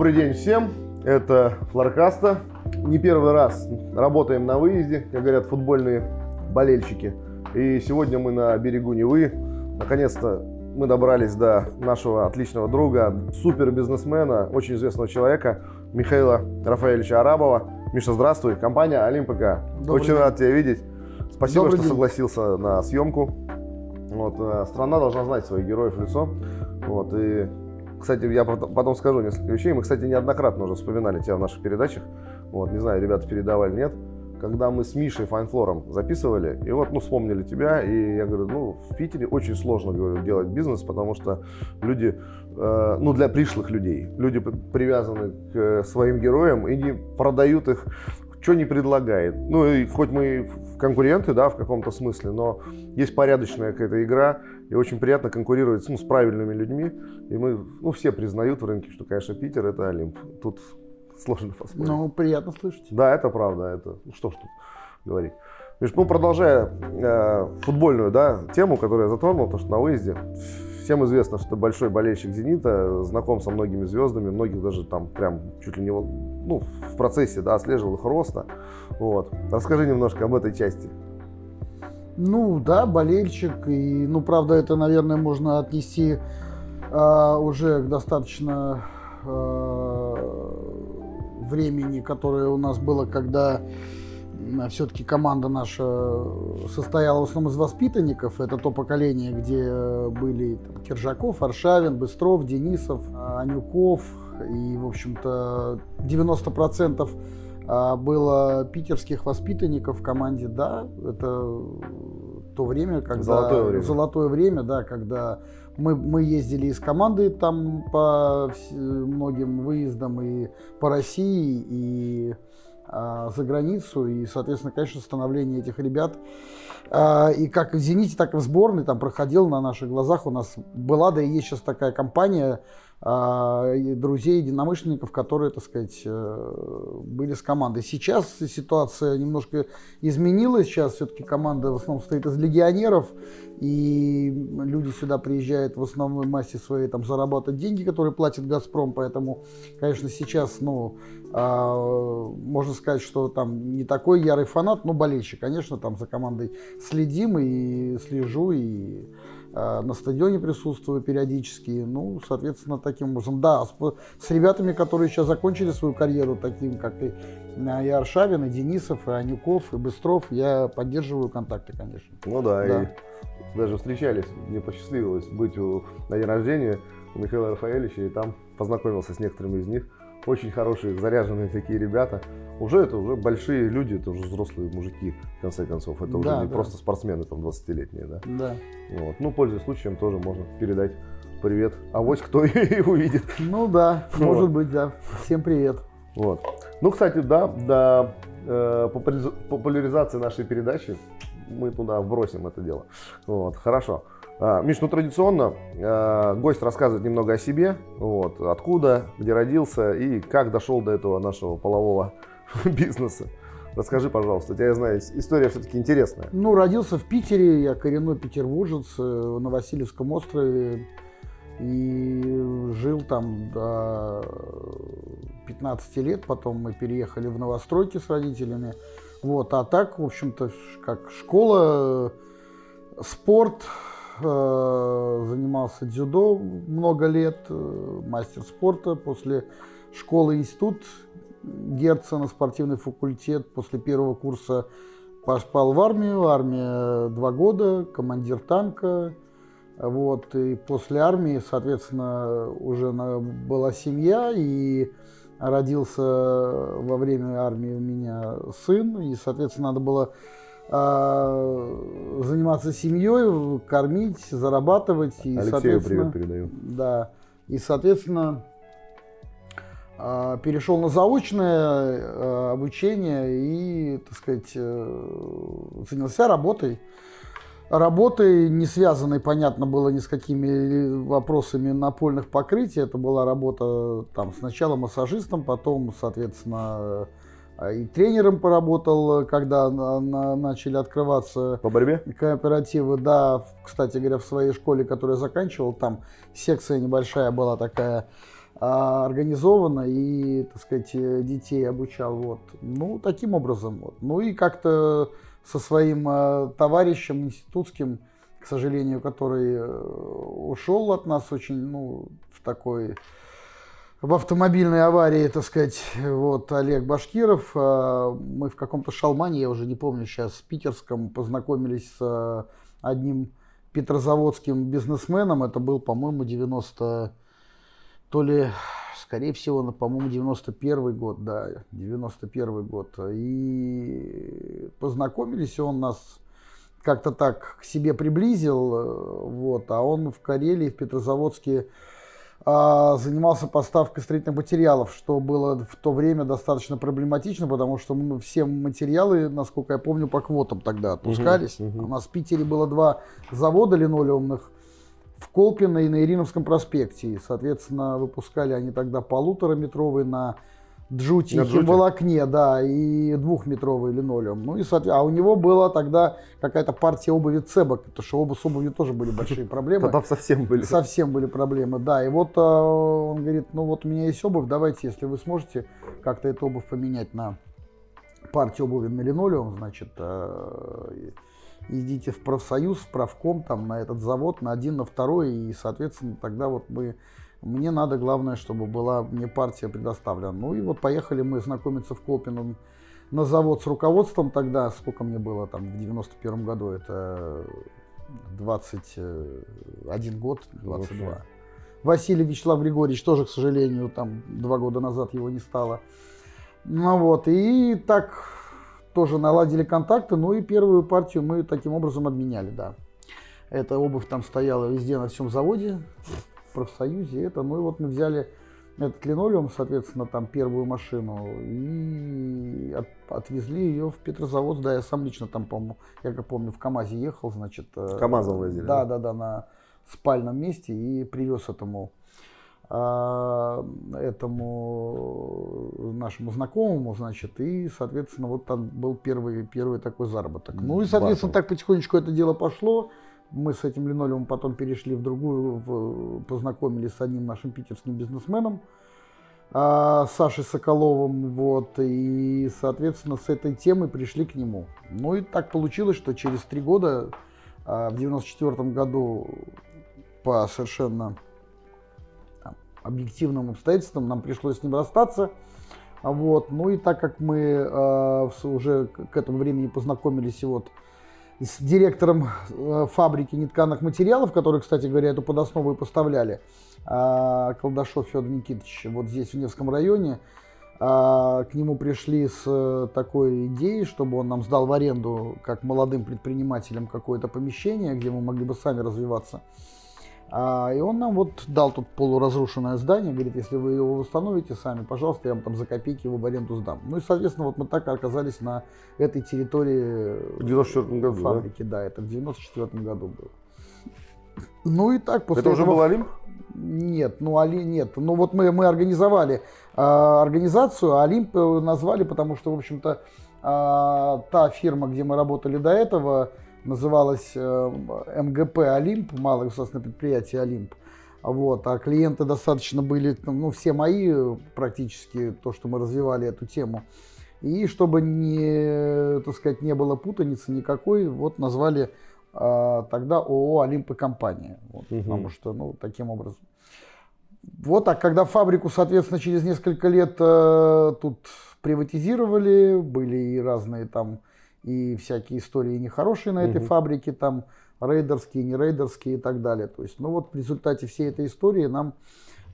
Добрый день всем, это Флоркаста. Не первый раз работаем на выезде, как говорят футбольные болельщики. И сегодня мы на берегу Невы. Наконец-то мы добрались до нашего отличного друга, супер бизнесмена, очень известного человека Михаила Рафаэльевича Арабова. Миша, здравствуй. Компания Олимпика. Добрый очень день. рад тебя видеть. Спасибо, Добрый что день. согласился на съемку. Вот, э, страна должна знать своих героев в лицо. Вот, и, кстати, я потом скажу несколько вещей. Мы, кстати, неоднократно уже вспоминали тебя в наших передачах. Вот, не знаю, ребята передавали, нет. Когда мы с Мишей Файнфлором записывали, и вот, ну, вспомнили тебя, и я говорю, ну, в Питере очень сложно, говорю, делать бизнес, потому что люди, э, ну, для пришлых людей, люди привязаны к э, своим героям и не продают их, что не предлагает. Ну, и хоть мы конкуренты, да, в каком-то смысле, но есть порядочная какая-то игра, и очень приятно конкурировать ну, с правильными людьми. И мы, ну, все признают в рынке, что, конечно, Питер это Олимп. Тут сложно поспорить. Ну, приятно слышать. Да, это правда, это ну, что ж тут говорить. Миш, ну, продолжая э, футбольную да, тему, которую я затронул, то, что на выезде, всем известно, что ты большой болельщик «Зенита», знаком со многими звездами, многих даже там прям чуть ли не ну, в процессе да, отслеживал их роста. Вот. Расскажи немножко об этой части. Ну, да, болельщик. И, ну, правда, это, наверное, можно отнести а, уже к достаточно а, времени, которое у нас было, когда все-таки команда наша состояла в основном из воспитанников. Это то поколение, где э, были там, Киржаков, Аршавин, Быстров, Денисов, Анюков. И, в общем-то, 90% а, было питерских воспитанников в команде, да, это то время, когда... Золотое время. Золотое время, да, когда мы, мы ездили из команды там по многим выездам и по России, и а, за границу, и, соответственно, конечно, становление этих ребят а, и как в «Зените», так и в сборной там проходил на наших глазах. У нас была, да и есть сейчас такая компания друзей, единомышленников, которые, так сказать, э, были с командой. Сейчас ситуация немножко изменилась. Сейчас все-таки команда в основном состоит из легионеров, и люди сюда приезжают в основной массе своей там зарабатывать деньги, которые платит «Газпром», поэтому, конечно, сейчас, ну, а, можно сказать, что там не такой ярый фанат, но болельщик. Конечно, там за командой следим и слежу, и а, на стадионе присутствую периодически. Ну, соответственно, таким образом. Да, с, с ребятами, которые сейчас закончили свою карьеру, таким как и, а, и Аршавин, и Денисов, и Анюков, и Быстров, я поддерживаю контакты, конечно. Ну да, Да. и даже встречались, мне посчастливилось быть у, на день рождения у Михаила Рафаэлевича, и там познакомился с некоторыми из них. Очень хорошие, заряженные такие ребята. Уже это уже большие люди, это уже взрослые мужики, в конце концов. Это уже Да, не да. просто спортсмены там 20-летние, да. Да. Вот. Ну, пользуясь случаем, тоже можно передать привет. А вот кто и увидит. Ну да, Вот. может быть, да. Всем привет. Вот. Ну, кстати, да, до э, популяриз- популяризации нашей передачи мы туда вбросим это дело. Вот, хорошо. А, Миш, ну традиционно э, гость рассказывает немного о себе, вот, откуда, где родился и как дошел до этого нашего полового бизнеса. Расскажи, пожалуйста, тебя, я знаю, ис- история все-таки интересная. Ну, родился в Питере, я коренной петербуржец э, на Васильевском острове и жил там до 15 лет, потом мы переехали в новостройки с родителями. Вот, а так, в общем-то, как школа, э, спорт, занимался дзюдо много лет, э, мастер спорта, после школы институт Герцена, спортивный факультет, после первого курса попал в армию, армия два года, командир танка, вот, и после армии, соответственно, уже была семья, и родился во время армии у меня сын, и, соответственно, надо было а, заниматься семьей, кормить, зарабатывать, и, Алексею соответственно, привет передаю. да, и, соответственно, а, перешел на заочное э, обучение и, так сказать, э, занялся работой. Работой, не связанной, понятно, было ни с какими вопросами напольных покрытий. Это была работа там сначала массажистом, потом, соответственно, и тренером поработал, когда на- на- начали открываться По борьбе? кооперативы, да, кстати говоря, в своей школе, которую я заканчивал, там секция небольшая была такая а, организованно и, так сказать, детей обучал. Вот. Ну, таким образом. Вот. Ну и как-то со своим а, товарищем институтским, к сожалению, который э, ушел от нас очень, ну, в такой в автомобильной аварии, так сказать, вот Олег Башкиров. А, мы в каком-то шалмане, я уже не помню сейчас, в Питерском познакомились с одним петрозаводским бизнесменом. Это был, по-моему, 90 то ли, скорее всего, по-моему, 91 год, да, 91 год. И познакомились, он нас как-то так к себе приблизил, э, вот, а он в Карелии, в Петрозаводске а, занимался поставкой строительных материалов, что было в то время достаточно проблематично, потому что все материалы, насколько я помню, по квотам тогда отпускались. Угу, угу. У нас в Питере было два завода линолеумных, в Колпино и на Ириновском проспекте. И, соответственно, выпускали они тогда полутораметровый на джути, на джути. волокне, да, и двухметровый линолеум. Ну и, а у него была тогда какая-то партия обуви цебок, потому что обувь с обувью тоже были большие проблемы. Там совсем были. Совсем были проблемы, да. И вот э, он говорит, ну вот у меня есть обувь, давайте, если вы сможете как-то эту обувь поменять на партию обуви на линолеум, значит, э, идите в профсоюз, в правком, там, на этот завод, на один, на второй, и, соответственно, тогда вот мы мне надо, главное, чтобы была мне партия предоставлена. Ну и вот поехали мы знакомиться в Колпино на завод с руководством тогда, сколько мне было там в 91 году, это 21 год, 22. Хорошо. Василий Вячеслав Григорьевич тоже, к сожалению, там два года назад его не стало. Ну вот, и так тоже наладили контакты, ну и первую партию мы таким образом обменяли, да. Эта обувь там стояла везде на всем заводе, в профсоюзе. Это, ну и вот мы взяли этот линолеум, соответственно, там первую машину и от, отвезли ее в Петрозаводск. Да, я сам лично там, по-моему, я как помню, в КАМАЗе ехал, значит. Э, КАМАЗом возили? Да, да, да, на спальном месте и привез этому а, этому нашему знакомому, значит, и, соответственно, вот там был первый, первый такой заработок. Ну и, соответственно, так потихонечку это дело пошло. Мы с этим линолеумом потом перешли в другую, в, познакомились с одним нашим питерским бизнесменом, а, Сашей Соколовым, вот, и, соответственно, с этой темой пришли к нему. Ну и так получилось, что через три года, а, в 94 году, по совершенно объективным обстоятельствам нам пришлось с ним расстаться. Вот. Ну и так как мы э, уже к этому времени познакомились и вот с директором э, фабрики нетканых материалов, который, кстати говоря, эту подоснову и поставляли, э, Колдашов Федор Никитович, вот здесь в Невском районе, э, к нему пришли с э, такой идеей, чтобы он нам сдал в аренду, как молодым предпринимателям, какое-то помещение, где мы могли бы сами развиваться. А, и он нам вот дал тут полуразрушенное здание, говорит, если вы его восстановите сами, пожалуйста, я вам там за копейки его в аренду сдам. Ну и, соответственно, вот мы так оказались на этой территории в 94 году, фабрики. Да? да, это в 94 году было. Ну и так после Это этого... уже был Олимп? Нет, ну Али нет. Ну вот мы, мы организовали э, организацию, а Олимп назвали, потому что, в общем-то, э, та фирма, где мы работали до этого, называлась э, МГП «Олимп», малое государственное предприятие «Олимп». Вот, а клиенты достаточно были, ну, все мои практически, то, что мы развивали эту тему. И чтобы не, так сказать, не было путаницы никакой, вот назвали а, тогда ООО «Олимп и компания». Вот, угу. Потому что, ну, таким образом. Вот, а когда фабрику, соответственно, через несколько лет э, тут приватизировали, были и разные там и всякие истории нехорошие на этой угу. фабрике, там рейдерские, не рейдерские и так далее. То есть, ну вот в результате всей этой истории нам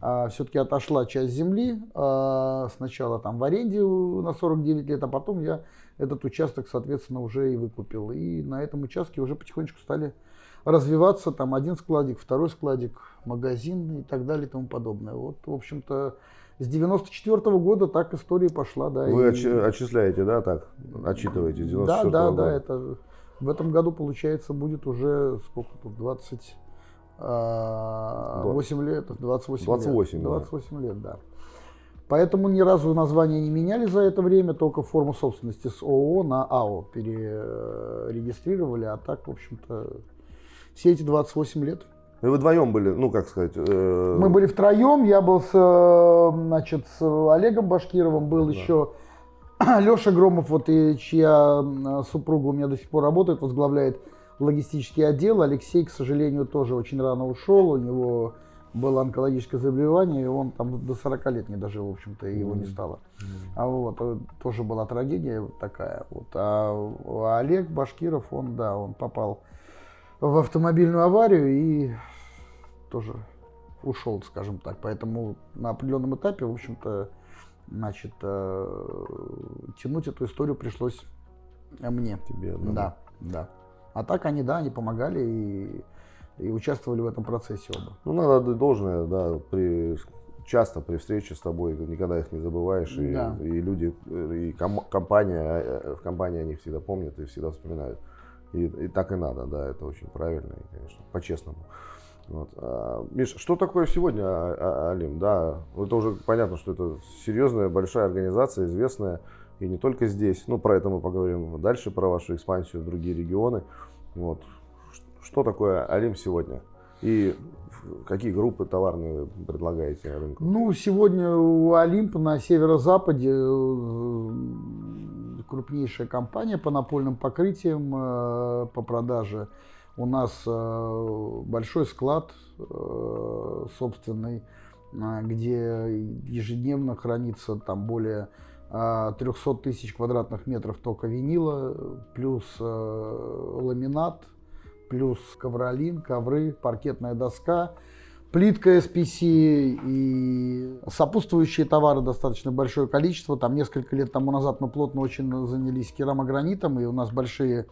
а, все-таки отошла часть земли, а, сначала там в аренде на 49 лет, а потом я этот участок, соответственно, уже и выкупил. И на этом участке уже потихонечку стали развиваться, там один складик, второй складик, магазин и так далее и тому подобное. Вот, в общем-то, с 94 -го года так история пошла, да. Вы и... отчисляете, да, так? Отчитываете с 94 -го Да, да, года. да, это в этом году, получается, будет уже сколько тут, 20, 8 а, лет, 28, 28 лет. 28 лет, да. Поэтому ни разу название не меняли за это время, только форму собственности с ООО на АО перерегистрировали, а так, в общем-то, все эти 28 лет И вы вдвоем были, ну как сказать. Э... Мы были втроем. Я был с, э, значит, с Олегом Башкировым, был да. еще Леша Громов, вот и чья супруга у меня до сих пор работает, возглавляет логистический отдел. Алексей, к сожалению, тоже очень рано ушел. У него было онкологическое заболевание, и он там до 40 лет не дожил, в общем-то, и его не стало. А вот, э, тоже была трагедия такая. Вот. А Олег Башкиров, он, да, он попал в автомобильную аварию и тоже ушел, скажем так. Поэтому на определенном этапе, в общем-то, значит, э, тянуть эту историю пришлось мне. Тебе, да. Да, да. А так они, да, они помогали и, и участвовали в этом процессе оба. Ну, надо отдать должное, да, при, часто при встрече с тобой никогда их не забываешь. Да. И, и люди, и ком, компания, э, в компании они всегда помнят и всегда вспоминают. И, и так и надо, да, это очень правильно и, конечно, по-честному. Вот. А, Миш, что такое сегодня а, а, Алим? Да, это уже понятно, что это серьезная, большая организация, известная. И не только здесь. Ну, про это мы поговорим дальше, про вашу экспансию в другие регионы. Вот. Что такое Алим сегодня? И какие группы товарные предлагаете рынку? Ну, сегодня у Олимп на северо-западе э, крупнейшая компания по напольным покрытиям, э, по продаже. У нас э, большой склад собственный, где ежедневно хранится там более 300 тысяч квадратных метров тока винила, плюс э, ламинат, плюс ковролин, ковры, паркетная доска, плитка SPC и сопутствующие товары достаточно большое количество. Там несколько лет тому назад мы плотно очень занялись керамогранитом, и у нас большие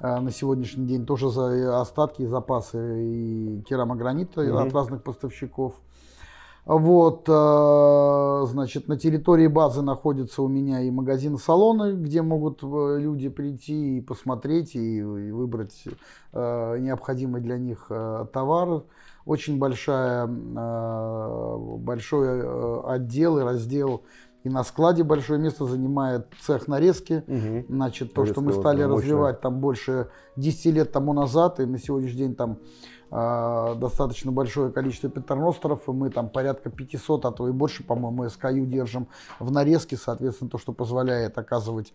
э, на сегодняшний день тоже за остатки и запасы и керамогранита mm-hmm. от разных поставщиков. Вот, э, значит, на территории базы находится у меня и магазин-салоны, где могут э, люди прийти и посмотреть, и, выбрать э, необходимый для них товар. Очень большая, большой отдел и раздел и на складе большое место занимает цех нарезки. Угу. Значит, то, Нарезка что мы стали развивать там больше 10 лет тому назад, и на сегодняшний день там э, достаточно большое количество петерностеров, и мы там порядка 500, а то и больше, по-моему, SKU держим в нарезке, соответственно, то, что позволяет оказывать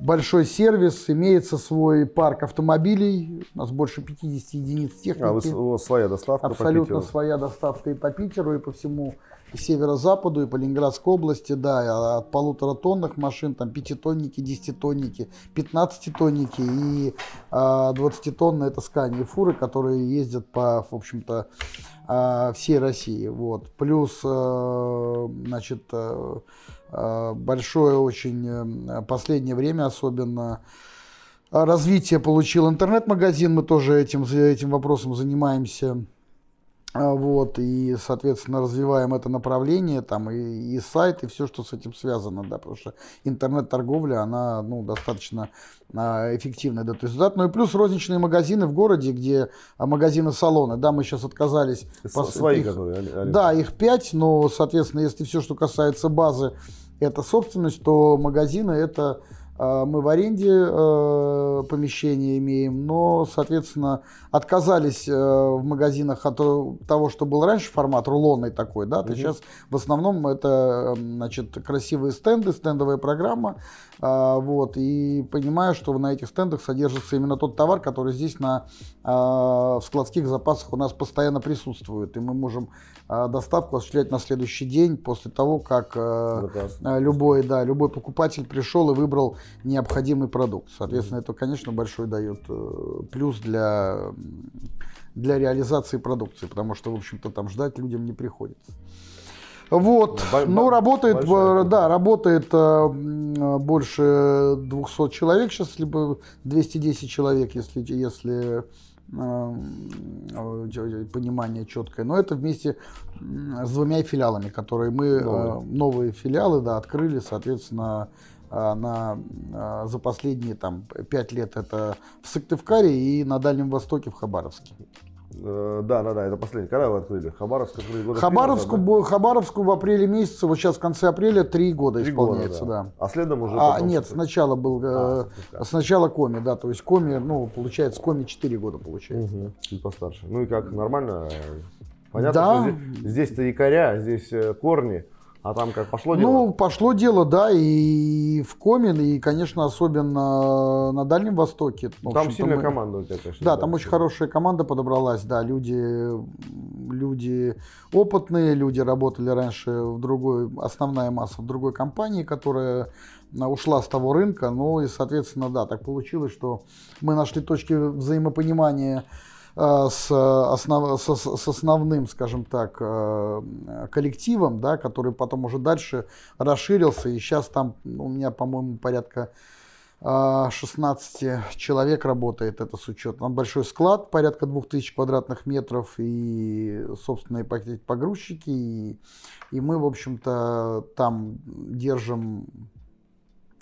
большой сервис. Имеется свой парк автомобилей, у нас больше 50 единиц техники. А у вас своя доставка Абсолютно своя доставка и по Питеру, и по всему по северо-западу и по Ленинградской области, да, от полутора тонных машин, там пятитонники, десятитонники, пятнадцатитонники и а, двадцатитонные это скани фуры, которые ездят по, в общем-то, а, всей России. Вот. Плюс, а, значит, большое очень последнее время особенно развитие получил интернет-магазин, мы тоже этим, этим вопросом занимаемся. А, вот, и, соответственно, развиваем это направление, там, и, и сайт, и все, что с этим связано, да, потому что интернет-торговля, она, ну, достаточно а, эффективная дает результат. Ну и плюс розничные магазины в городе, где а, магазины-салоны, да, мы сейчас отказались. С, свои, их, которые, Да, их пять, но, соответственно, если все, что касается базы, это собственность, то магазины это мы в аренде э, помещения имеем, но, соответственно, отказались э, в магазинах от того, что был раньше формат рулонный такой, да, то угу. сейчас в основном это, значит, красивые стенды, стендовая программа, а, вот, и понимаю, что на этих стендах содержится именно тот товар, который здесь на, а, в складских запасах у нас постоянно присутствует, и мы можем а, доставку осуществлять на следующий день после того, как э, любой, да, любой покупатель пришел и выбрал необходимый продукт. Соответственно, это, конечно, большой дает э, плюс для, для реализации продукции, потому что, в общем-то, там ждать людям не приходится. Вот, Б- ну работает, большая. да, работает э, больше 200 человек сейчас, либо 210 человек, если, если Э, понимание четкое. Но это вместе с двумя филиалами, которые мы, э, новые, новые филиалы, да, открыли, соответственно, э, на, за последние там, пять лет это в Сыктывкаре и на Дальнем Востоке в Хабаровске. Э, да, да, да, это последний. Когда вы открыли? Хабаровск открыли года Хабаровску, назад, бу- Хабаровску в апреле месяце, вот сейчас в конце апреля, три года да? Три года, исполняется, да. А следом уже А, потом нет, сначала был, э, А, сначала Коми, да, то есть Коми, ну, получается, Коми 4 года получается. Мгм, Чуть постарше. Ну и как, нормально? Понятно, Да. что здесь- здесь-то якоря, здесь э, корни, а там как пошло дело? Ну, пошло дело, да, и в Коме, и, конечно, особенно на Дальнем Востоке. Там сильная мы- команда у тебя, конечно. Да, там очень хорошая команда подобралась, да, люди, люди опытные, люди работали раньше в другой, основная масса в другой компании, которая а, ушла с того рынка, ну и, соответственно, да, так получилось, что мы нашли точки взаимопонимания с, основ- с- с основным, скажем так, э, коллективом, да, который потом уже дальше расширился, и сейчас там ну, у меня, по-моему, порядка а, 16 человек работает, это с учетом. Там большой склад, порядка 2000 квадратных метров, и собственные погрузчики, и, и мы, в общем-то, там держим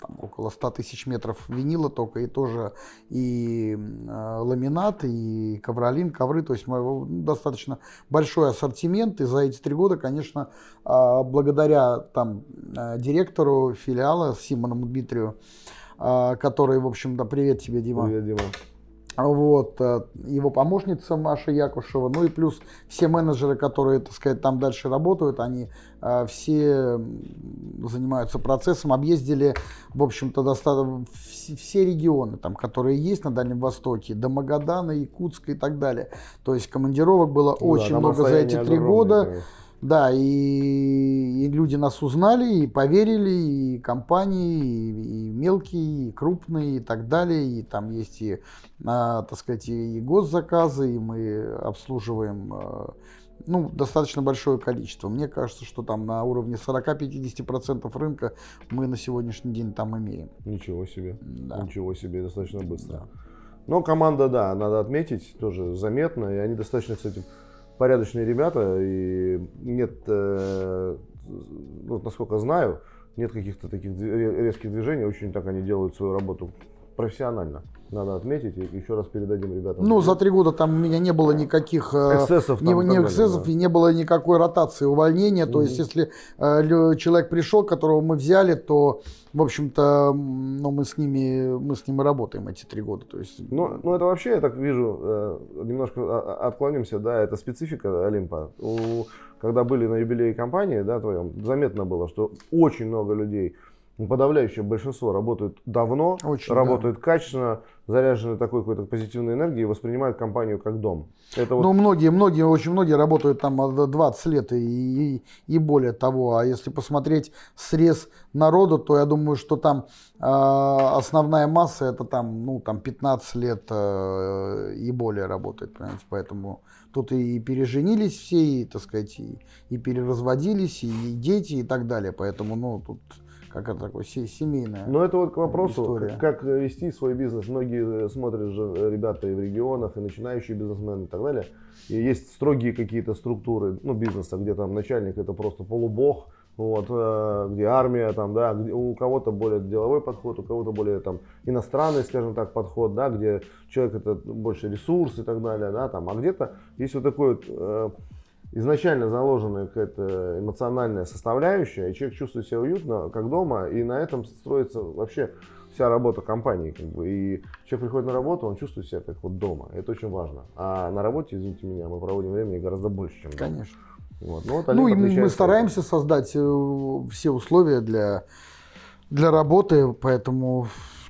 там, около 100 тысяч метров винила только, и тоже и э, ламинат, и ковролин, ковры, то есть мы, ну, достаточно большой ассортимент, и за эти три года, конечно, а, благодаря там э, директору филиала Симону Дмитрию, а, который, в общем-то, привет тебе, Дима. Привет, Дима. Вот, э, его помощница Маша Якушева, ну и плюс все менеджеры, которые, так сказать, там дальше работают, они э, все занимаются процессом, объездили, в общем-то, достаточно вс- все регионы, там, которые есть на Дальнем Востоке, до Магадана, Якутска и так далее. То есть командировок было Ну да, очень там много за эти три года. конечно. Да, и, и люди нас узнали, и поверили, и компании, и, и мелкие, и крупные, и так далее. И там есть и, а, так сказать, и, госзаказы, и мы обслуживаем а, ну, достаточно большое количество. Мне кажется, что там на уровне 40-50% рынка мы на сегодняшний день там имеем. Ничего себе. Да. Ничего себе, достаточно быстро. Да. Но команда, да, надо отметить, тоже заметно. И они достаточно, кстати, порядочные ребята. И нет, э, ну, насколько знаю, нет каких-то таких резких движений. Очень так они делают свою работу профессионально. Надо отметить. И еще раз передадим ребятам. Ну, за три года там у меня не было никаких э, Эксцессов не, не эксцессов да. и не было никакой ротации, увольнения. То Мгм. есть, если э, человек пришел, которого мы взяли, то, в общем-то, ну, мы с ними, мы с ним и работаем эти три года. То есть, Ну, ну, это вообще, я так вижу, э, немножко а- а- отклонимся, да, это специфика Олимпа. У- когда были на юбилее компании, да, твоем, заметно было, что очень много людей, подавляющее большинство работают давно, Очень, работают качественно, заряжены такой какой-то позитивной энергией и воспринимают компанию как дом. Это вот Ну, многие, многие, очень многие работают там а, 20 лет и, и, и более того. А если посмотреть срез народа, то я думаю, что там а, основная масса это там, ну, там 15 лет а, и более работает, понимаете. Поэтому тут и переженились все, и, так сказать, и, и переразводились, и, дети, и так далее. Поэтому, ну, тут как это такое се- семейное. Но это вот к вопросу, История. как, как вести свой бизнес. Многие э, смотрят же э, ребята и в регионах, и начинающие бизнесмены и так далее. И есть строгие какие-то структуры ну, бизнеса, где там начальник это просто полубог, вот, э, где армия, там, да, где у кого-то более деловой подход, у кого-то более там иностранный, скажем так, подход, да, где человек это больше ресурс и так далее, да, там, а где-то есть вот такой вот э, изначально заложенная какая-то эмоциональная составляющая, и человек чувствует себя уютно, как дома, и на этом строится вообще вся работа компании. Как бы. И человек приходит на работу, он чувствует себя как вот дома. Это очень важно. А на работе, извините меня, мы проводим времени гораздо больше, чем дома. Конечно. Вот. Ну, вот Ну и мы стараемся создать э, все условия для, для работы, поэтому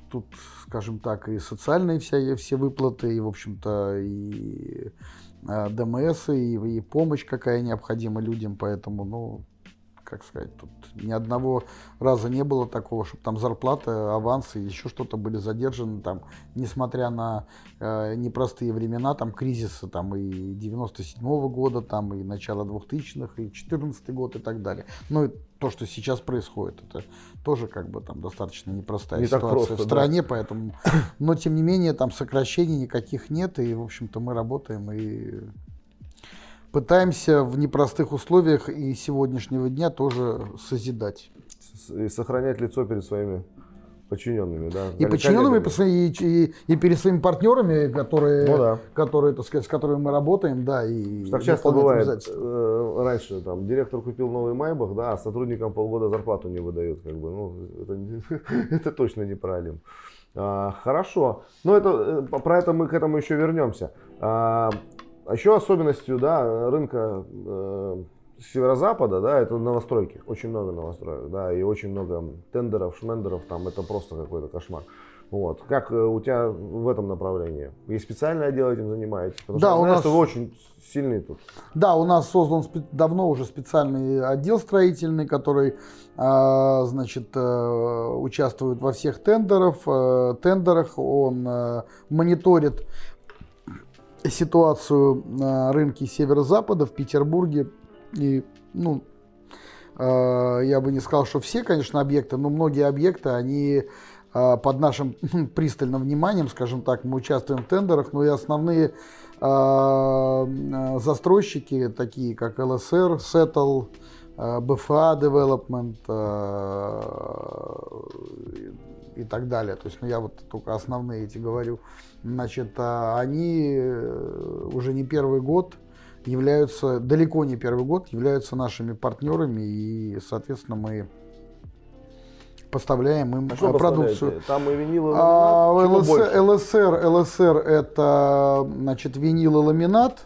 тут, скажем так, и социальные вся, все выплаты, и, в общем-то, и ДМС, и, и помощь какая необходима людям, поэтому, ну, как сказать, тут ни одного раза не было такого, чтобы там зарплата, авансы, еще что-то были задержаны, там, несмотря на э, непростые времена, там, кризисы, там, и 97-го года, там, и начало 2000-х, и 14 год, и так далее. Ну, и то, что сейчас происходит, это тоже, как бы, там, достаточно непростая Не ситуация просто, в да. стране, поэтому, но, тем не менее, там, сокращений никаких нет, и, в общем-то, мы работаем, и пытаемся в непростых условиях и сегодняшнего дня тоже созидать. И сохранять лицо перед своими подчиненными, да. И подчиненными, и, и, и перед своими партнерами, которые, ну, да. которые, так сказать, с которыми мы работаем, да, и так часто бывает, э, раньше там директор купил новый Майбах, да, а сотрудникам полгода зарплату не выдают, как бы, ну, это, это точно неправильно. А, хорошо, ну это, э, про это мы к этому еще вернемся. А, еще особенностью, да, рынка э, северо-запада, да, это новостройки, очень много новостроек, да, и очень много тендеров, шмендеров, там это просто какой-то кошмар. Вот. Как э, у тебя в этом направлении? И специальное отдел этим занимаетесь? Потому да, что у знаю, нас... что вы очень сильный тут. Да, у нас создан давно уже специальный отдел строительный, который а, значит, э, участвует во всех тендерах. Э, тендерах. Он мониторит ситуацию на рынке северо-запада в Петербурге, и, ну, э, я бы не сказал, что все, конечно, объекты, но многие объекты, они э, под нашим пристальным вниманием, скажем так, мы участвуем в тендерах, но и основные э, застройщики, такие как ЛСР, Settle, BFA Development и так далее. То есть, ну, я вот только основные эти говорю. Значит, они уже не первый год являются, далеко не первый год, являются нашими партнерами и, соответственно, мы поставляем им а продукцию. Там и винил, и а, ламинат? А, ЛСР, ЛСР это значит, винил и ламинат.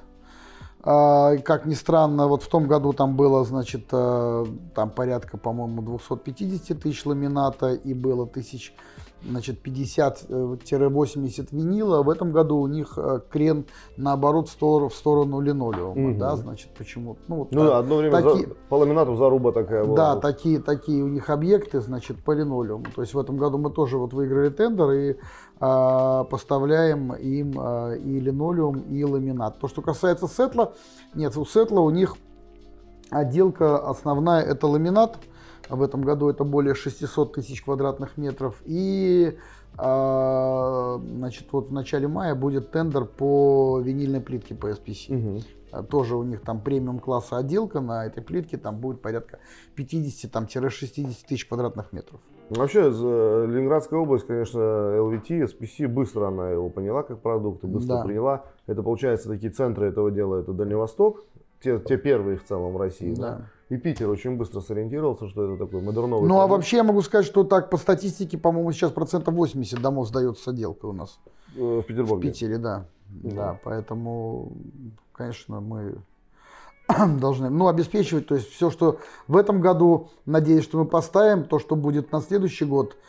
А, как ни странно, вот в том году там было, значит, э, там порядка, по-моему, 250 тысяч ламината и было тысяч значит, 50-80 винила. В этом году у них э, крен наоборот в сторону, в сторону линолеума, угу. да, значит, почему? Ну, вот ну так, одно время таки, за, по ламинату заруба такая была. Да, такие, такие у них объекты, значит, по линолеуму. То есть в этом году мы тоже вот выиграли тендер и а, поставляем им а, и линолеум, и ламинат. То, что касается сетла, нет, у сетла у них отделка основная это ламинат, в этом году это более 600 тысяч квадратных метров. И а, значит, вот в начале мая будет тендер по винильной плитке по SPC. Угу. Тоже у них там премиум класса отделка на этой плитке, там будет порядка 50-60 тысяч квадратных метров. Вообще, Ленинградская область, конечно, LVT, SPC, быстро она его поняла как продукт и быстро да. приняла. Это, получается, такие центры этого дела, это Дальний Восток, те, те первые в целом в России. Да. да. И Питер очень быстро сориентировался, что это такой модерновый. Ну, продукт. а вообще я могу сказать, что так по статистике, по-моему, сейчас процентов 80 домов сдается с отделкой у нас. Э, в Петербурге? В Питере, да. Угу. Да, поэтому, конечно, мы должны ну, обеспечивать, то есть все, что в этом году, надеюсь, что мы поставим, то, что будет на следующий год –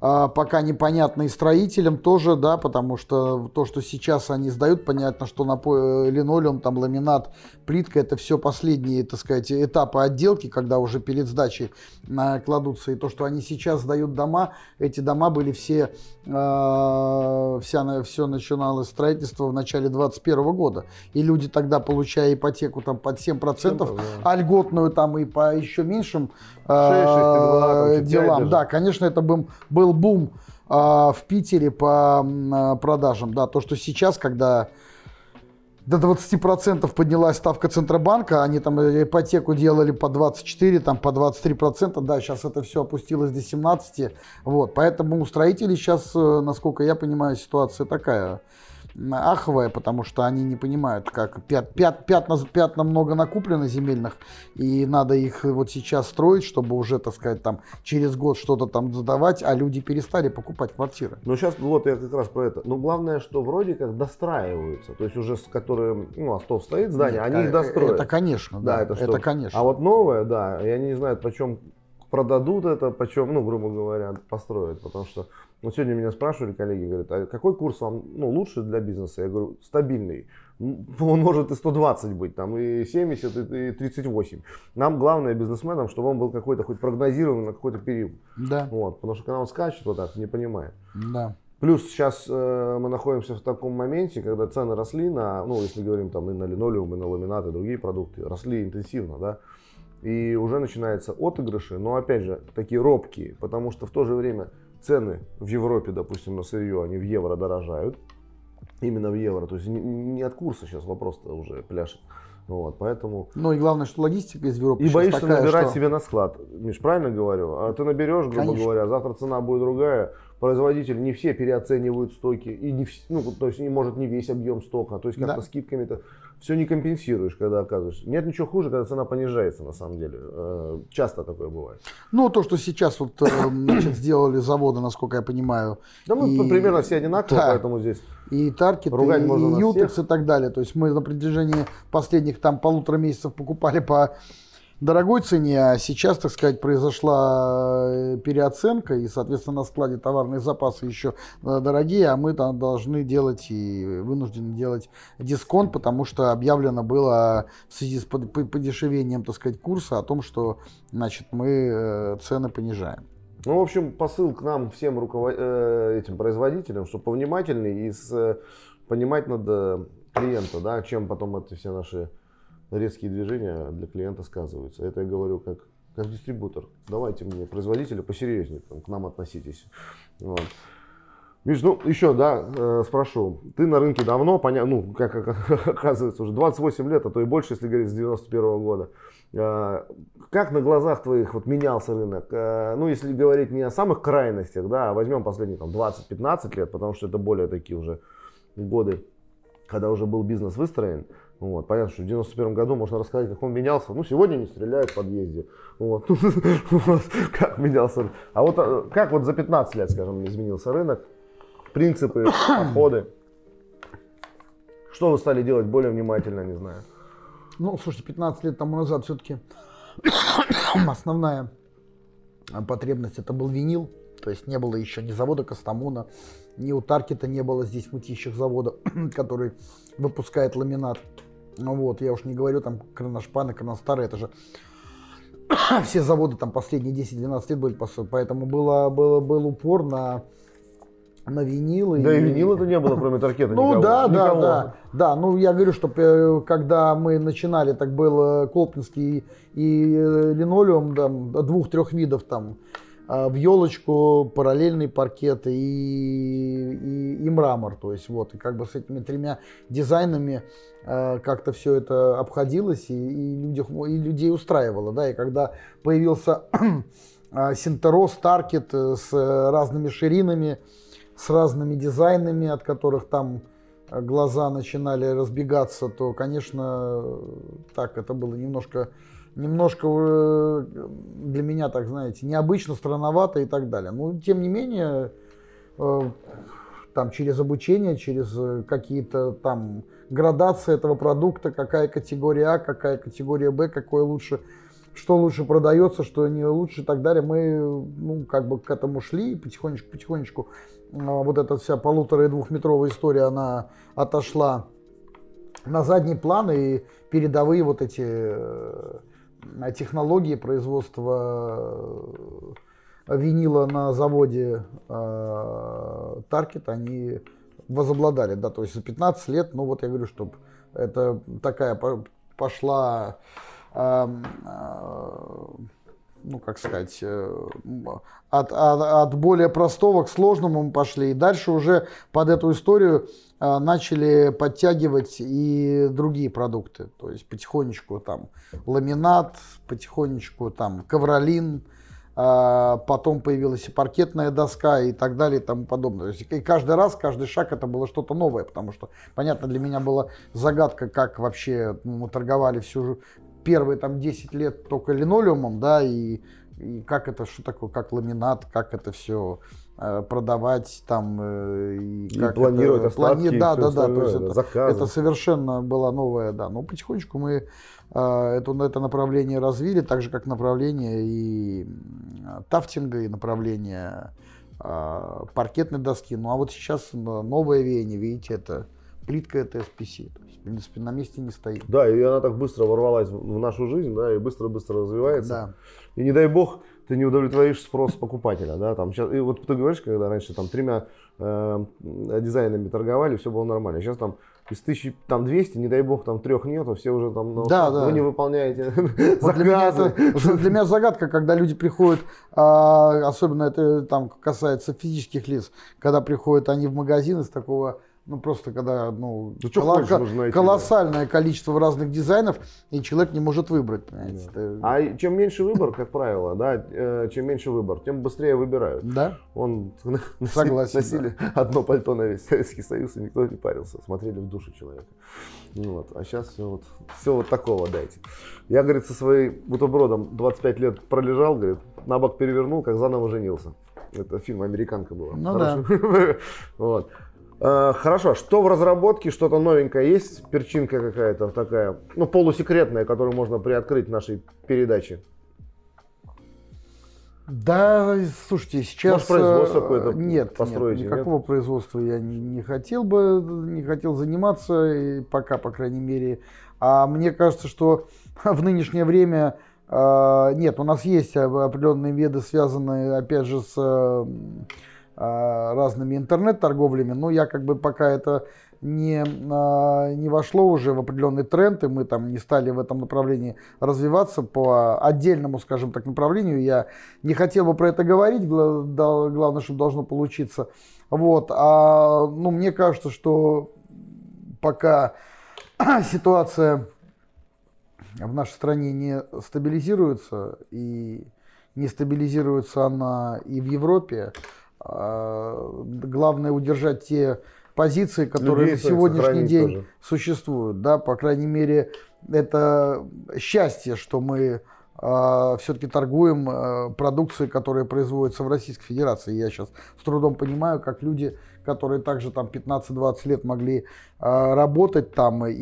пока непонятно и строителям тоже, да, потому что то, что сейчас они сдают, понятно, что на э, линолеум, там ламинат, плитка, это все последние, так сказать, этапы отделки, когда уже перед сдачей а, кладутся. И то, что они сейчас сдают дома, эти дома были все, э, вся, все начиналось строительство в начале 2021 года. И люди тогда, получая ипотеку там под 7%, да. а льготную там и по еще меньшим 6, 6, 2, делам, да, конечно, это был, был бум э, в Питере по э, продажам. Да, то, что сейчас, когда до 20% поднялась ставка Центробанка, они там ипотеку делали по 24, там по 23%, да, сейчас это все опустилось до 17%, вот, поэтому у строителей сейчас, э, насколько я понимаю, ситуация такая, аховая, потому что они не понимают, как пят, пят, пятна, пятна много накуплено земельных, и надо их вот сейчас строить, чтобы уже, так сказать, там через год что-то там задавать, а люди перестали покупать квартиры. Ну сейчас вот я как раз про это. Но главное, что вроде как достраиваются, то есть уже с которым, ну, Астов стоит здание, Нет, они их достроят. Это, конечно, да, да это, это конечно. А вот новое, да, и они не знают, почем продадут это, почем, ну, грубо говоря, построят, потому что вот сегодня меня спрашивали коллеги, говорят, а какой курс вам ну, лучше для бизнеса? Я говорю, стабильный. Он может и 120 быть, там, и 70, и 38. Нам главное бизнесменам, чтобы он был какой-то хоть прогнозируемый на какой-то период. Да. Вот, потому что когда он скачет вот так, не понимает. Да. Плюс сейчас э, мы находимся в таком моменте, когда цены росли на, ну, если говорим там и на линолеум, и на ламинат, и другие продукты, росли интенсивно, да. И уже начинаются отыгрыши, но опять же, такие робкие, потому что в то же время цены в Европе, допустим, на сырье, они в евро дорожают. именно в евро. То есть не, от курса сейчас вопрос-то уже пляшет. Вот, поэтому... Ну и главное, что логистика из Европы И боишься такая, набирать что... себе на склад. Миш, правильно говорю? А ты наберешь, грубо Конечно. говоря, завтра цена будет другая. Производители не все переоценивают стоки. И не вс- ну, то есть, не может не весь объем стока. То есть, как-то Да. скидками-то все не компенсируешь, когда оказываешь. Нет ничего хуже, когда цена понижается, на самом деле. Э, Часто такое бывает. Ну, то, что сейчас вот э, значит, сделали заводы, насколько я понимаю, Да мы И- примерно все одинаковые, Да. поэтому здесь... и Таркет, Ругать и, можно и Ютекс и так далее. То есть мы на протяжении последних там полутора месяцев покупали по дорогой цене, а сейчас, так сказать, произошла э, переоценка, и, соответственно, на складе товарные запасы еще э, дорогие, а мы там должны делать и вынуждены делать дисконт, потому что объявлено было в связи с под- по- подешевением, так сказать, курса о том, что, значит, мы э, цены понижаем. Ну, в общем, посыл к нам, всем руковод... этим производителям, что повнимательнее и с... понимать надо клиента, да, чем потом эти все наши резкие движения для клиента сказываются. Это я говорю как, как дистрибутор. Давайте мне, производители, посерьезнее там, к нам относитесь. Вот. Миш, ну еще, да, э, спрошу. Ты на рынке давно, поня... ну, как, как оказывается, уже 28 лет, а то и больше, если говорить, с 91 года. Э, Как на глазах твоих вот менялся рынок? Э, Ну, если говорить не о самых крайностях, да, а возьмем последние там 20-15 лет, потому что это более такие уже годы, когда уже был бизнес выстроен. Вот. Понятно, что в 91 году можно рассказать, как он менялся. Ну, сегодня не стреляют в подъезде. Вот. Как менялся. А вот э, как вот за 15 лет, скажем, изменился рынок? Принципы, подходы? Что вы стали делать более внимательно, не знаю. Ну, слушайте, 15 лет тому назад все-таки основная а, потребность это был винил. То есть не было еще ни завода Костомуна, ни у Таркета не было здесь мытищих завода, который выпускает ламинат. Ну вот, я уж не говорю там Кроношпан и Кроностар, это же все заводы там последние 10-12 лет были, по сути. поэтому было, было, был упор на, на винил. Да и винила-то не было, кроме Таркета, Ну никого. да, да, Никого. да, да. Ну я говорю, что э, когда мы начинали, так был Колпинский и э, линолеум там, двух-трех видов там в елочку, параллельный паркет и, и, и мрамор. То есть вот, и как бы с этими тремя дизайнами э, как-то все это обходилось и, и, людях, и людей устраивало. Да? И когда появился э, Синтерос, Таркет э, с разными ширинами, с разными дизайнами, от которых там э, глаза начинали разбегаться, то, конечно, э, так это было немножко, немножко э, для меня, так знаете, необычно, странновато и так далее. Но, тем не менее, э, там через обучение, через э, какие-то там градации этого продукта, какая категория А, какая категория Б, какое лучше, что лучше продается, что не лучше и так далее. Мы, ну, как бы к этому шли и потихонечку, потихонечку а, вот эта вся полутора и двухметровая история, она отошла на задний план, и передовые вот эти технологии производства э, винила на заводе э, Таркет, они возобладали, да, то есть за 15 лет, ну вот я говорю, что это такая по- пошла эм, э, ну, как сказать, э, от, от, от более простого к сложному мы пошли. И дальше уже под эту историю э, начали подтягивать и другие продукты. То есть потихонечку там ламинат, потихонечку там ковролин, э, потом появилась и паркетная доска и так далее и тому подобное. То есть и каждый раз, каждый шаг это было что-то новое, потому что, понятно, для меня была загадка, как вообще ну, мы торговали всю первые там 10 лет только линолеумом, да, и, и как это, что такое, как ламинат, как это все продавать там э, и, И как планировать это, остатки и да, да, да, то есть это, заказы. это совершенно была новая, да, но потихонечку мы э, это, это направление развили, так же как направление и тафтинга, и направление э, паркетной доски. Ну а вот сейчас новое веяние, видите, это плитка это SPC. То есть, в принципе, на месте не стоит. Да, и она так быстро ворвалась в нашу жизнь, да, и быстро-быстро развивается. Да. И не дай бог, ты не удовлетворишь спрос покупателя, да, там сейчас, и вот ты говоришь, когда раньше там тремя э, дизайнами торговали, все было нормально, сейчас там из тысячи, там 200, не дай бог, там трех нету, все уже там, ну, Да, вы да. не выполняете Вот для, меня это, для меня загадка, когда люди приходят, а, особенно это там касается физических лиц, когда приходят они в магазин из такого Ну, просто когда, ну, что кола- хочешь, найти, колоссальное количество разных дизайнов, и человек не может выбрать, понимаете. Это- А чем меньше выбор, как правило, да, э, чем меньше выбор, тем быстрее выбирают. Да? Он Согласен, носили одно пальто на весь Советский Союз, и никто не парился. Смотрели в душу человека. Ну Вот. А сейчас все вот, все вот такого дайте. Я, говорит, со своим бутербродом 25 лет пролежал, говорит, на бок перевернул, как заново женился. Это фильм «Американка» была. Ну Хороший. Вот. Э, Хорошо, что в разработке, что-то новенькое есть? Перчинка какая-то такая, ну, полусекретная, которую можно приоткрыть в нашей передаче? Да, слушайте, сейчас... Может, производство э, какое-то нет, построите, нет, нет? никакого производства я не, не хотел бы, не хотел заниматься, и пока, по крайней мере. А мне кажется, что в нынешнее время э, нет, у нас есть определенные виды, связанные, опять же, с разными интернет-торговлями, но я как бы пока это не, а, не вошло уже в определенный тренд, и мы там не стали в этом направлении развиваться по отдельному, скажем так, направлению. Я не хотел бы про это говорить, главное, чтобы должно получиться. Вот. А, ну, мне кажется, что пока ситуация в нашей стране не стабилизируется, и не стабилизируется она и в Европе, а, главное удержать те позиции, которые Людей на сегодняшний день тоже. существуют. Да, по крайней мере, это счастье, что мы все-таки торгуем э, продукцией, которая производится в Российской Федерации. Я сейчас с трудом понимаю, как люди, которые также там 15-20 лет могли э, работать там и,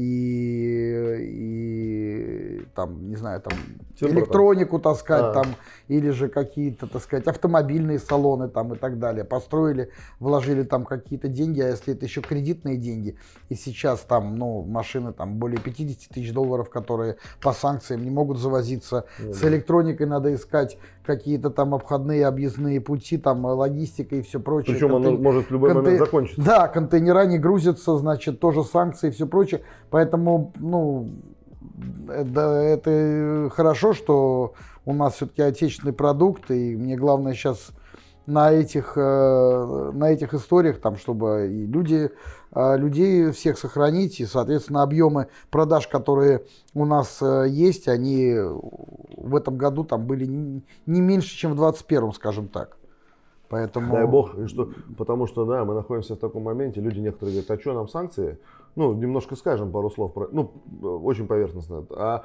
и там, не знаю, там Тимбр электронику таскать А. там, или же какие-то, так сказать, автомобильные салоны там и так далее. Построили, вложили там какие-то деньги, а если это еще кредитные деньги, и сейчас там, ну, машины там более 50 тысяч долларов, которые по санкциям не могут завозиться, Ну с да. электроникой надо искать какие-то там обходные, объездные пути, там э, логистика и все прочее. Причем оно Контей- может в любой момент конте- закончиться. Да, контейнера не грузятся, значит, тоже санкции и все прочее. Поэтому, ну, да, это хорошо, что у нас все-таки отечественный продукт, и мне главное сейчас на этих, э, на этих историях, там, чтобы и люди, э, людей всех сохранить, и, соответственно, объемы продаж, которые у нас э, есть, они в этом году там были не меньше, чем в 2021, скажем так. Поэтому... Дай бог, и что, потому что, да, мы находимся в таком моменте, люди некоторые говорят, а что нам санкции? Ну, немножко скажем пару слов, про, ну, очень поверхностно. А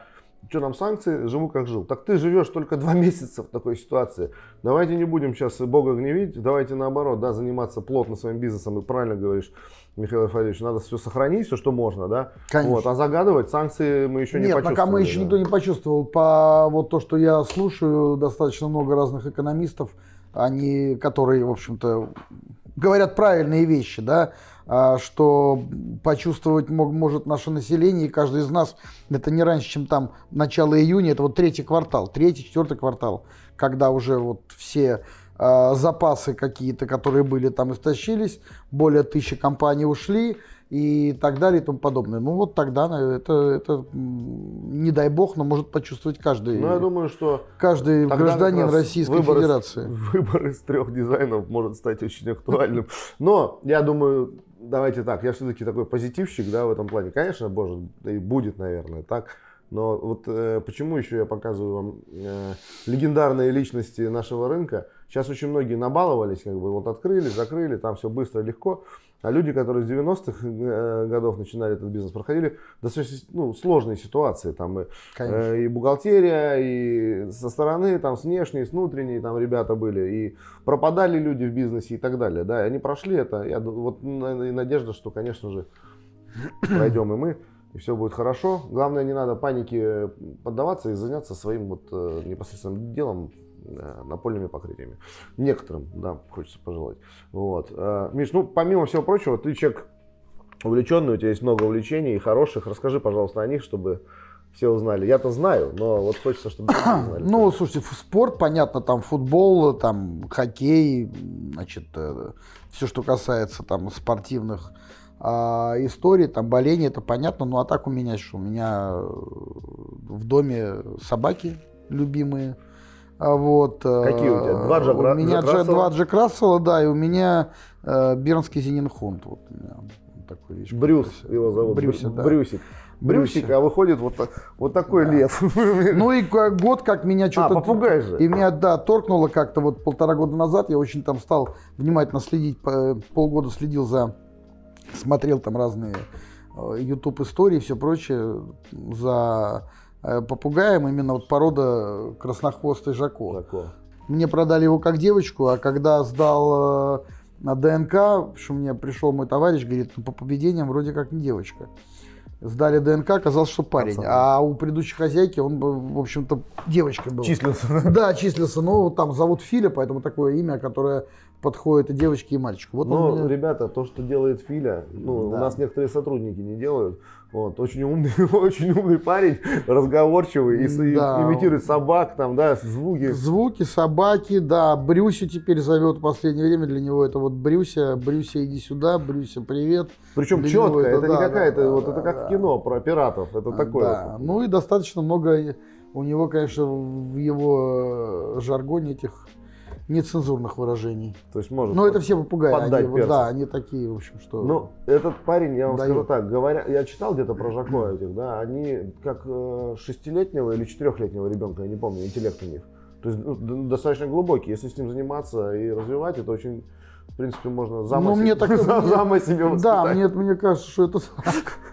что нам санкции, живу как жил. Так ты живешь только два месяца в такой ситуации. Давайте не будем сейчас Бога гневить, давайте наоборот, да, заниматься плотно своим бизнесом. И правильно говоришь, Михаил Рафаэльевич, надо все сохранить, все, что можно, да. Конечно. Вот, а загадывать санкции мы еще не Нет, почувствовали. пока мы еще да. никто не почувствовал. По вот то, что я слушаю, достаточно много разных экономистов, они, которые, в общем-то, говорят правильные вещи, да, а, что почувствовать мог- может наше население, и каждый из нас, это не раньше, чем там начало июня, это вот третий квартал, третий, четвертый квартал, когда уже вот все а, запасы какие-то, которые были там истощились, более тысячи компаний ушли и так далее и тому подобное. Ну вот тогда это, это не дай бог, но может почувствовать каждый, Ну, я думаю, что каждый гражданин Российской выбор из- Федерации. выбор из трех дизайнов может стать очень актуальным. Но я думаю, давайте так, я все-таки такой позитивщик, да, в этом плане. Конечно, боже, и будет, наверное, так. Но вот э, почему еще я показываю вам э, легендарные личности нашего рынка. Сейчас очень многие набаловались, как бы вот открыли, закрыли, там все быстро, легко. А люди, которые с 90-х э, годов начинали этот бизнес, проходили достаточно ну, сложные ситуации. Там и Конечно. Э, И бухгалтерия, и со стороны, там, с внешней, с внутренней, там ребята были, и пропадали люди в бизнесе и так далее, да, и они прошли это, я, вот и надежда, что, конечно же, пройдем и мы, и все будет хорошо. Главное, не надо панике поддаваться и заняться своим вот э, непосредственным делом, напольными покрытиями. Некоторым, да, хочется пожелать. Вот. Э, Миш, ну, помимо всего прочего, ты человек увлеченный, у тебя есть много увлечений и хороших. Расскажи, пожалуйста, о них, чтобы все узнали. Я-то знаю, но вот хочется, чтобы все узнали. Ну, слушайте, спорт, понятно, там футбол, там хоккей, значит, все, что касается там спортивных а, историй, там боление, это понятно. Ну, а так у меня что? У меня э, в доме собаки любимые. А Вот. э, Какие у тебя? Два Джек У меня Джек два Джек Рассела, да, и у меня э, Бернский Зенинхунд. Вот у меня такой, видишь. Брюс красивый. его зовут. Брюсик, Брю- да. Брюсик. Брюсик, а выходит вот, вот такой Да. лев. Ну и год, как меня А, что-то... попугай же. И меня, да, торкнуло как-то вот полтора года назад. Я очень там стал внимательно следить, по- полгода следил за... Смотрел там разные э, YouTube истории и все прочее за попугаем. Именно вот порода краснохвостый жако. Такой. Мне продали его как девочку, а когда сдал э, на ДНК, что мне пришел мой товарищ, говорит, ну по поведениям вроде как не девочка. Сдали ДНК, оказалось, что парень. Пацан. А у предыдущей хозяйки он, бы, в общем-то, девочкой был. Числился. Да, числился. Ну, там зовут Филя, поэтому такое имя, которое подходит и девочке, и мальчику. Вот Но, мне- ребята, то, что делает Филя, ну, у Да. нас некоторые сотрудники не делают. Вот, очень умный, очень умный парень, разговорчивый, и, с- и Да. имитирует собак, там, да, звуки. Звуки, собаки, да. Брюсю теперь зовет в последнее время. Для него это вот Брюся. Брюся, иди сюда. Брюся, привет. Причем Для четко, это это, да, не какая-то, да, вот да, это как да. в кино про пиратов, это такое. Да. вот. Ну и достаточно много у него, конечно, в его э, жаргоне этих нецензурных выражений. То есть может. Но это все попугаи. поддать Они, перца. да, они такие, в общем, что... Ну, этот парень, я вам Дает. скажу так, говоря, я читал где-то про Жако этих, да, они как э, шестилетнего или четырехлетнего ребенка, я не помню, интеллект у них. То есть ну, достаточно глубокий. Если с ним заниматься и развивать, это очень, в принципе, можно зама, Ну, мне так- зама себе да, мне, мне кажется, что это...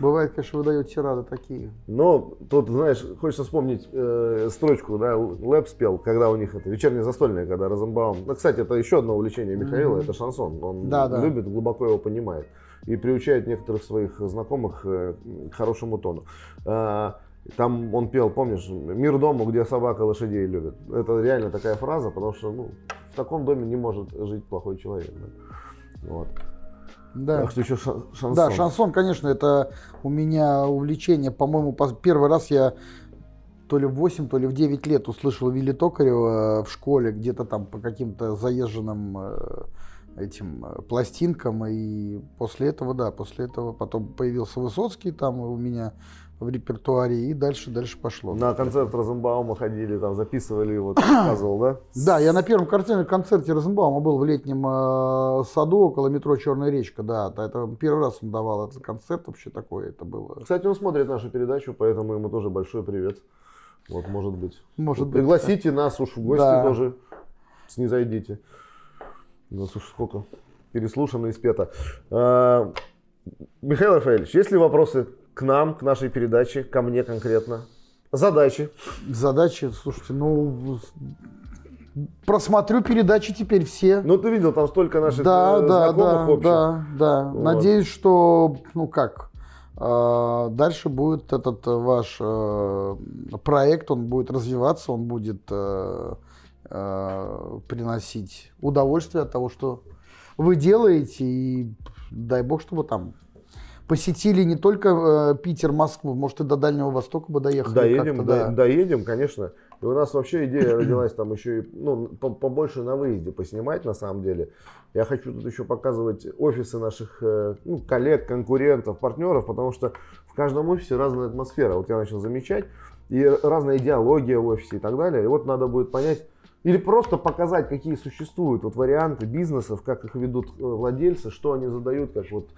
Бывает, конечно, выдают тирады такие. Но тут, знаешь, хочется вспомнить э, строчку, да, Лэп спел, когда у них это вечернее застольное, когда Розенбаум. Ну, кстати, это еще одно увлечение Михаила, Мгм. это шансон. Он Да, да. любит, глубоко его понимает и приучает некоторых своих знакомых э, к хорошему тону. А, Там он пел, помнишь, «Мир дому, где собака лошадей любит». Это реально такая фраза, потому что ну, в таком доме не может жить плохой человек. да. Вот. Да. Так что еще ша- шансон. Да, шансон, конечно, это у меня увлечение. По-моему, первый раз я то ли в 8, то ли в 9 лет услышал Вилли Токарева в школе, где-то там по каким-то заезженным э, этим э, пластинкам. И после этого, да, после этого потом появился Высоцкий там у меня в репертуаре, и дальше, дальше пошло. На концерт Розенбаума ходили, там записывали его, ты рассказывал, да? Да, я на первом концерте, концерте Розенбаума был в летнем э, саду около метро Черная речка, да. Это первый раз он давал этот концерт вообще такой, это было. Кстати, он смотрит нашу передачу, поэтому ему тоже большой привет. Вот, может быть. Может быть. Пригласите нас уж в гости Да. тоже. Снизойдите. У нас уж сколько переслушано и спето. А, Михаил Рафаэльевич, есть ли вопросы к нам, к нашей передаче, ко мне конкретно? Задачи. Задачи, слушайте, ну просмотрю передачи теперь все. Ну, ты видел, там столько наших да, э, да, да, общих. да, да. Вот. Надеюсь, что, ну как, э, дальше будет этот э, ваш э, проект, он будет развиваться, он будет э, приносить удовольствие от того, что вы делаете, и дай бог, чтобы там посетили не только э, Питер, Москву, может и до Дальнего Востока бы доехали. Доедем, до- да. доедем, конечно. И у нас вообще идея родилась там еще и ну, по- побольше на выезде поснимать на самом деле. Я хочу тут еще показывать офисы наших э, ну, коллег, конкурентов, партнеров, потому что в каждом офисе разная атмосфера. Вот я начал замечать. И разная идеология в офисе и так далее. И вот надо будет понять, или просто показать, какие существуют вот варианты бизнесов, как их ведут э, владельцы, что они задают, как вот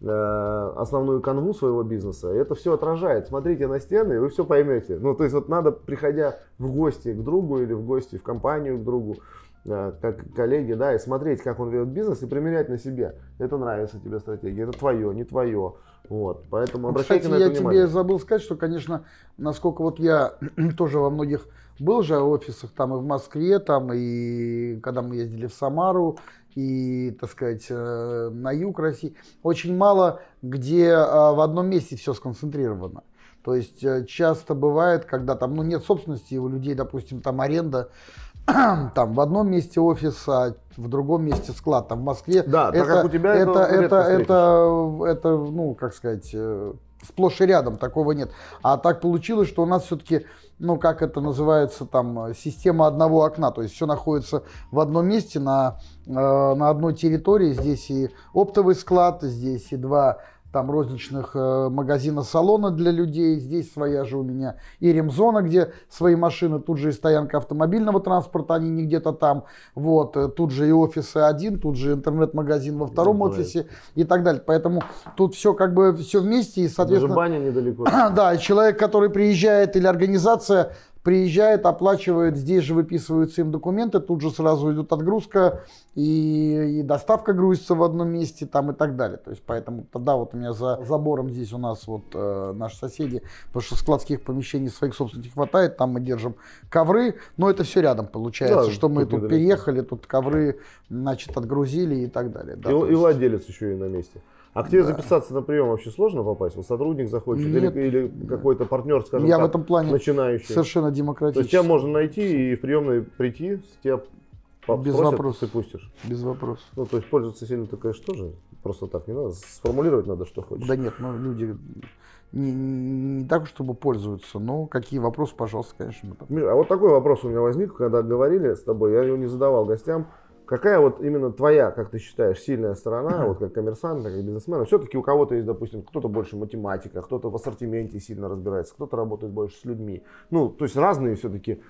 э, основную канву своего бизнеса. И это все отражает. Смотрите на стены, и вы все поймете. Ну, то есть вот надо, приходя в гости к другу или в гости в компанию к другу, э, как коллеги, да, и смотреть, как он ведет бизнес, и примерять на себе. Это нравится тебе стратегия, это твое, не твое. Вот, поэтому обращайте Кстати, на я это тебе внимание. забыл сказать, что, конечно, насколько вот я тоже во многих был же офисах там и в Москве, там и когда мы ездили в Самару, и, так сказать, э, на юг России, очень мало где э, в одном месте все сконцентрировано. То есть э, часто бывает, когда там ну, нет собственности у людей, допустим, там аренда, там в одном месте офис, а в другом месте склад, там в Москве. Да, так как у тебя это это, это, это, это, ну, как сказать, сплошь и рядом такого нет. А так получилось, что у нас все-таки, ну, как это называется, там, э, система одного окна, то есть все находится в одном месте, на, э, на одной территории, здесь и оптовый склад, здесь и два там розничных э, магазина салона для людей. Здесь своя же у меня и ремзона, где свои машины, тут же и стоянка автомобильного транспорта, они не где-то там. Вот, э, тут же и офисы один, тут же интернет-магазин во втором Ну, офисе и так далее. Поэтому тут все как бы все вместе и, Даже соответственно, баня недалеко. да, человек, который приезжает или организация приезжает, оплачивает, здесь же выписываются им документы, тут же сразу идет отгрузка и, и доставка грузится в одном месте там и так далее. То есть поэтому тогда вот у меня за забором здесь у нас вот э, наши соседи, потому что складских помещений своих собственных хватает, там мы держим ковры, но это все рядом получается, Да, что мы тут недалеко. переехали, тут ковры, значит, отгрузили и так далее. да, и, и есть- владелец еще и на месте. А к тебе Да. записаться на прием вообще сложно попасть? Вот сотрудник захочет или, Нет. или какой-то партнер, скажем Я в так, этом плане начинающий? совершенно То есть демократически. тебя можно найти и в приемной прийти, тебя Без спросят, вопросов. ты пустишь. Без вопросов. Ну, то есть пользоваться сильно ты, конечно, тоже просто так не надо. Сформулировать надо, что хочешь. Да нет, ну люди не, не так, чтобы пользуются, но какие вопросы, пожалуйста, конечно. мы Миш, а вот такой вопрос у меня возник, когда говорили с тобой, я его не задавал гостям. Какая вот именно твоя, как ты считаешь, сильная сторона, вот как коммерсанта, как бизнесмена? Все-таки у кого-то есть, допустим, кто-то больше математика, кто-то в ассортименте сильно разбирается, кто-то работает больше с людьми. Ну, то есть разные все-таки.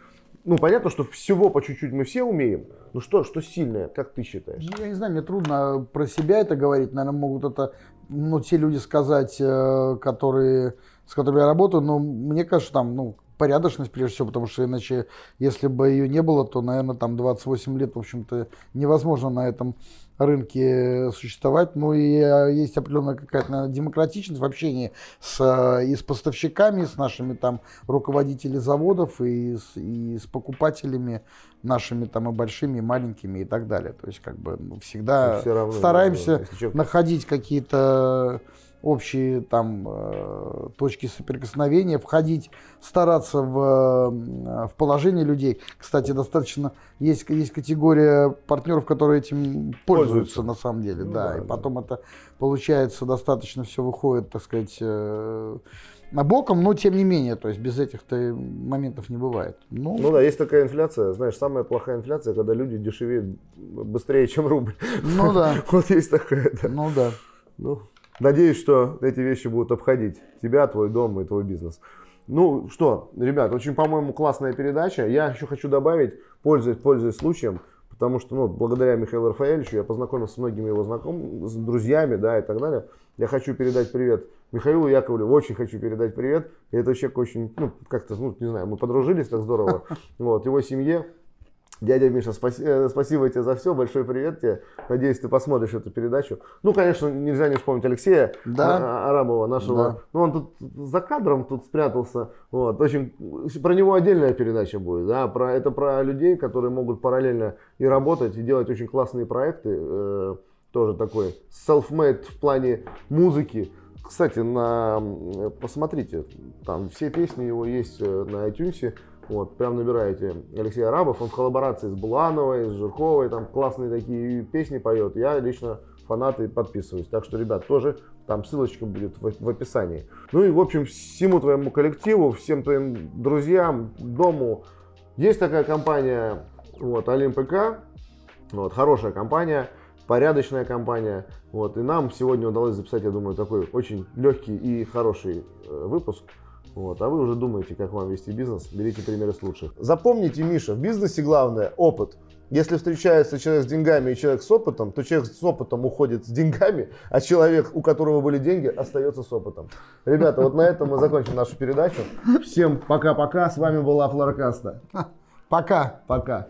Ну, понятно, что всего по чуть-чуть мы все умеем. Ну что, что сильное, как ты считаешь? Ну, Я не знаю, мне трудно про себя это говорить. Наверное, могут это ну, те люди сказать, э, которые, с которыми я работаю. Но мне кажется, там, ну, порядочность прежде всего, потому что иначе, если бы ее не было, то, наверное, там 28 лет, в общем-то, невозможно на этом рынке существовать. Ну и э, есть определенная какая-то наверное, демократичность в общении с, э, и с поставщиками, и с нашими там руководителями заводов, и с, и с покупателями нашими там и большими, и маленькими, и так далее. То есть как бы всегда Все равно, стараемся человек- находить какие-то общие там э, точки соприкосновения, входить, стараться в, э, в положение людей. Кстати, достаточно есть, есть категория партнеров, которые этим пользуются, Пользуются. на самом деле, Ну да, да, и да. потом это получается достаточно все выходит, так сказать, э, на боком, но тем не менее, то есть без этих-то моментов не бывает. Ну, Ну да, есть такая инфляция. Знаешь, самая плохая инфляция, когда люди дешевеют быстрее, чем рубль. ну да, Вот есть такая, да. ну да. Ну, надеюсь, что эти вещи будут обходить тебя, твой дом и твой бизнес. Ну что, ребят, очень, по-моему, классная передача. Я еще хочу добавить, пользуясь, пользуясь случаем, потому что, ну, благодаря Михаилу Рафаэльевичу я познакомился с многими его знакомыми, с друзьями, да, и так далее. Я хочу передать привет Михаилу Яковлеву, очень хочу передать привет. И это человек очень, ну, как-то, ну, не знаю, мы подружились так здорово. Вот, его семье, Дядя Миша, спаси- э, спасибо тебе за все, большой привет тебе. Надеюсь, ты посмотришь эту передачу. Ну, конечно, нельзя не вспомнить Алексея Да. а- Арабова, нашего. Да. Ну, он тут за кадром тут спрятался. Вот, очень, про него отдельная передача будет. Да? Про, это про людей, которые могут параллельно и работать, и делать очень классные проекты. э, тоже такой self-made в плане музыки. Кстати, на, посмотрите, там все песни его есть э, на iTunes. Вот, прям набираете Алексей Арабов, он в коллаборации с Булановой, с Жирковой, там классные такие песни поет. Я лично фанат и подписываюсь. Так что, ребят, тоже там ссылочка будет в, в описании. Ну и, в общем, всему твоему коллективу, всем твоим друзьям, дому. Есть такая компания, вот, Олимпк, вот, хорошая компания, порядочная компания. Вот, и нам сегодня удалось записать, я думаю, такой очень легкий и хороший э, выпуск. Вот, а вы уже думаете, как вам вести бизнес, берите примеры с лучших. Запомните, Миша, в бизнесе главное опыт. Если встречается человек с деньгами и человек с опытом, то человек с опытом уходит с деньгами, а человек, у которого были деньги, остается с опытом. Ребята, вот на этом мы закончим нашу передачу. Всем пока-пока. С вами была Флоркаста. Пока. Пока.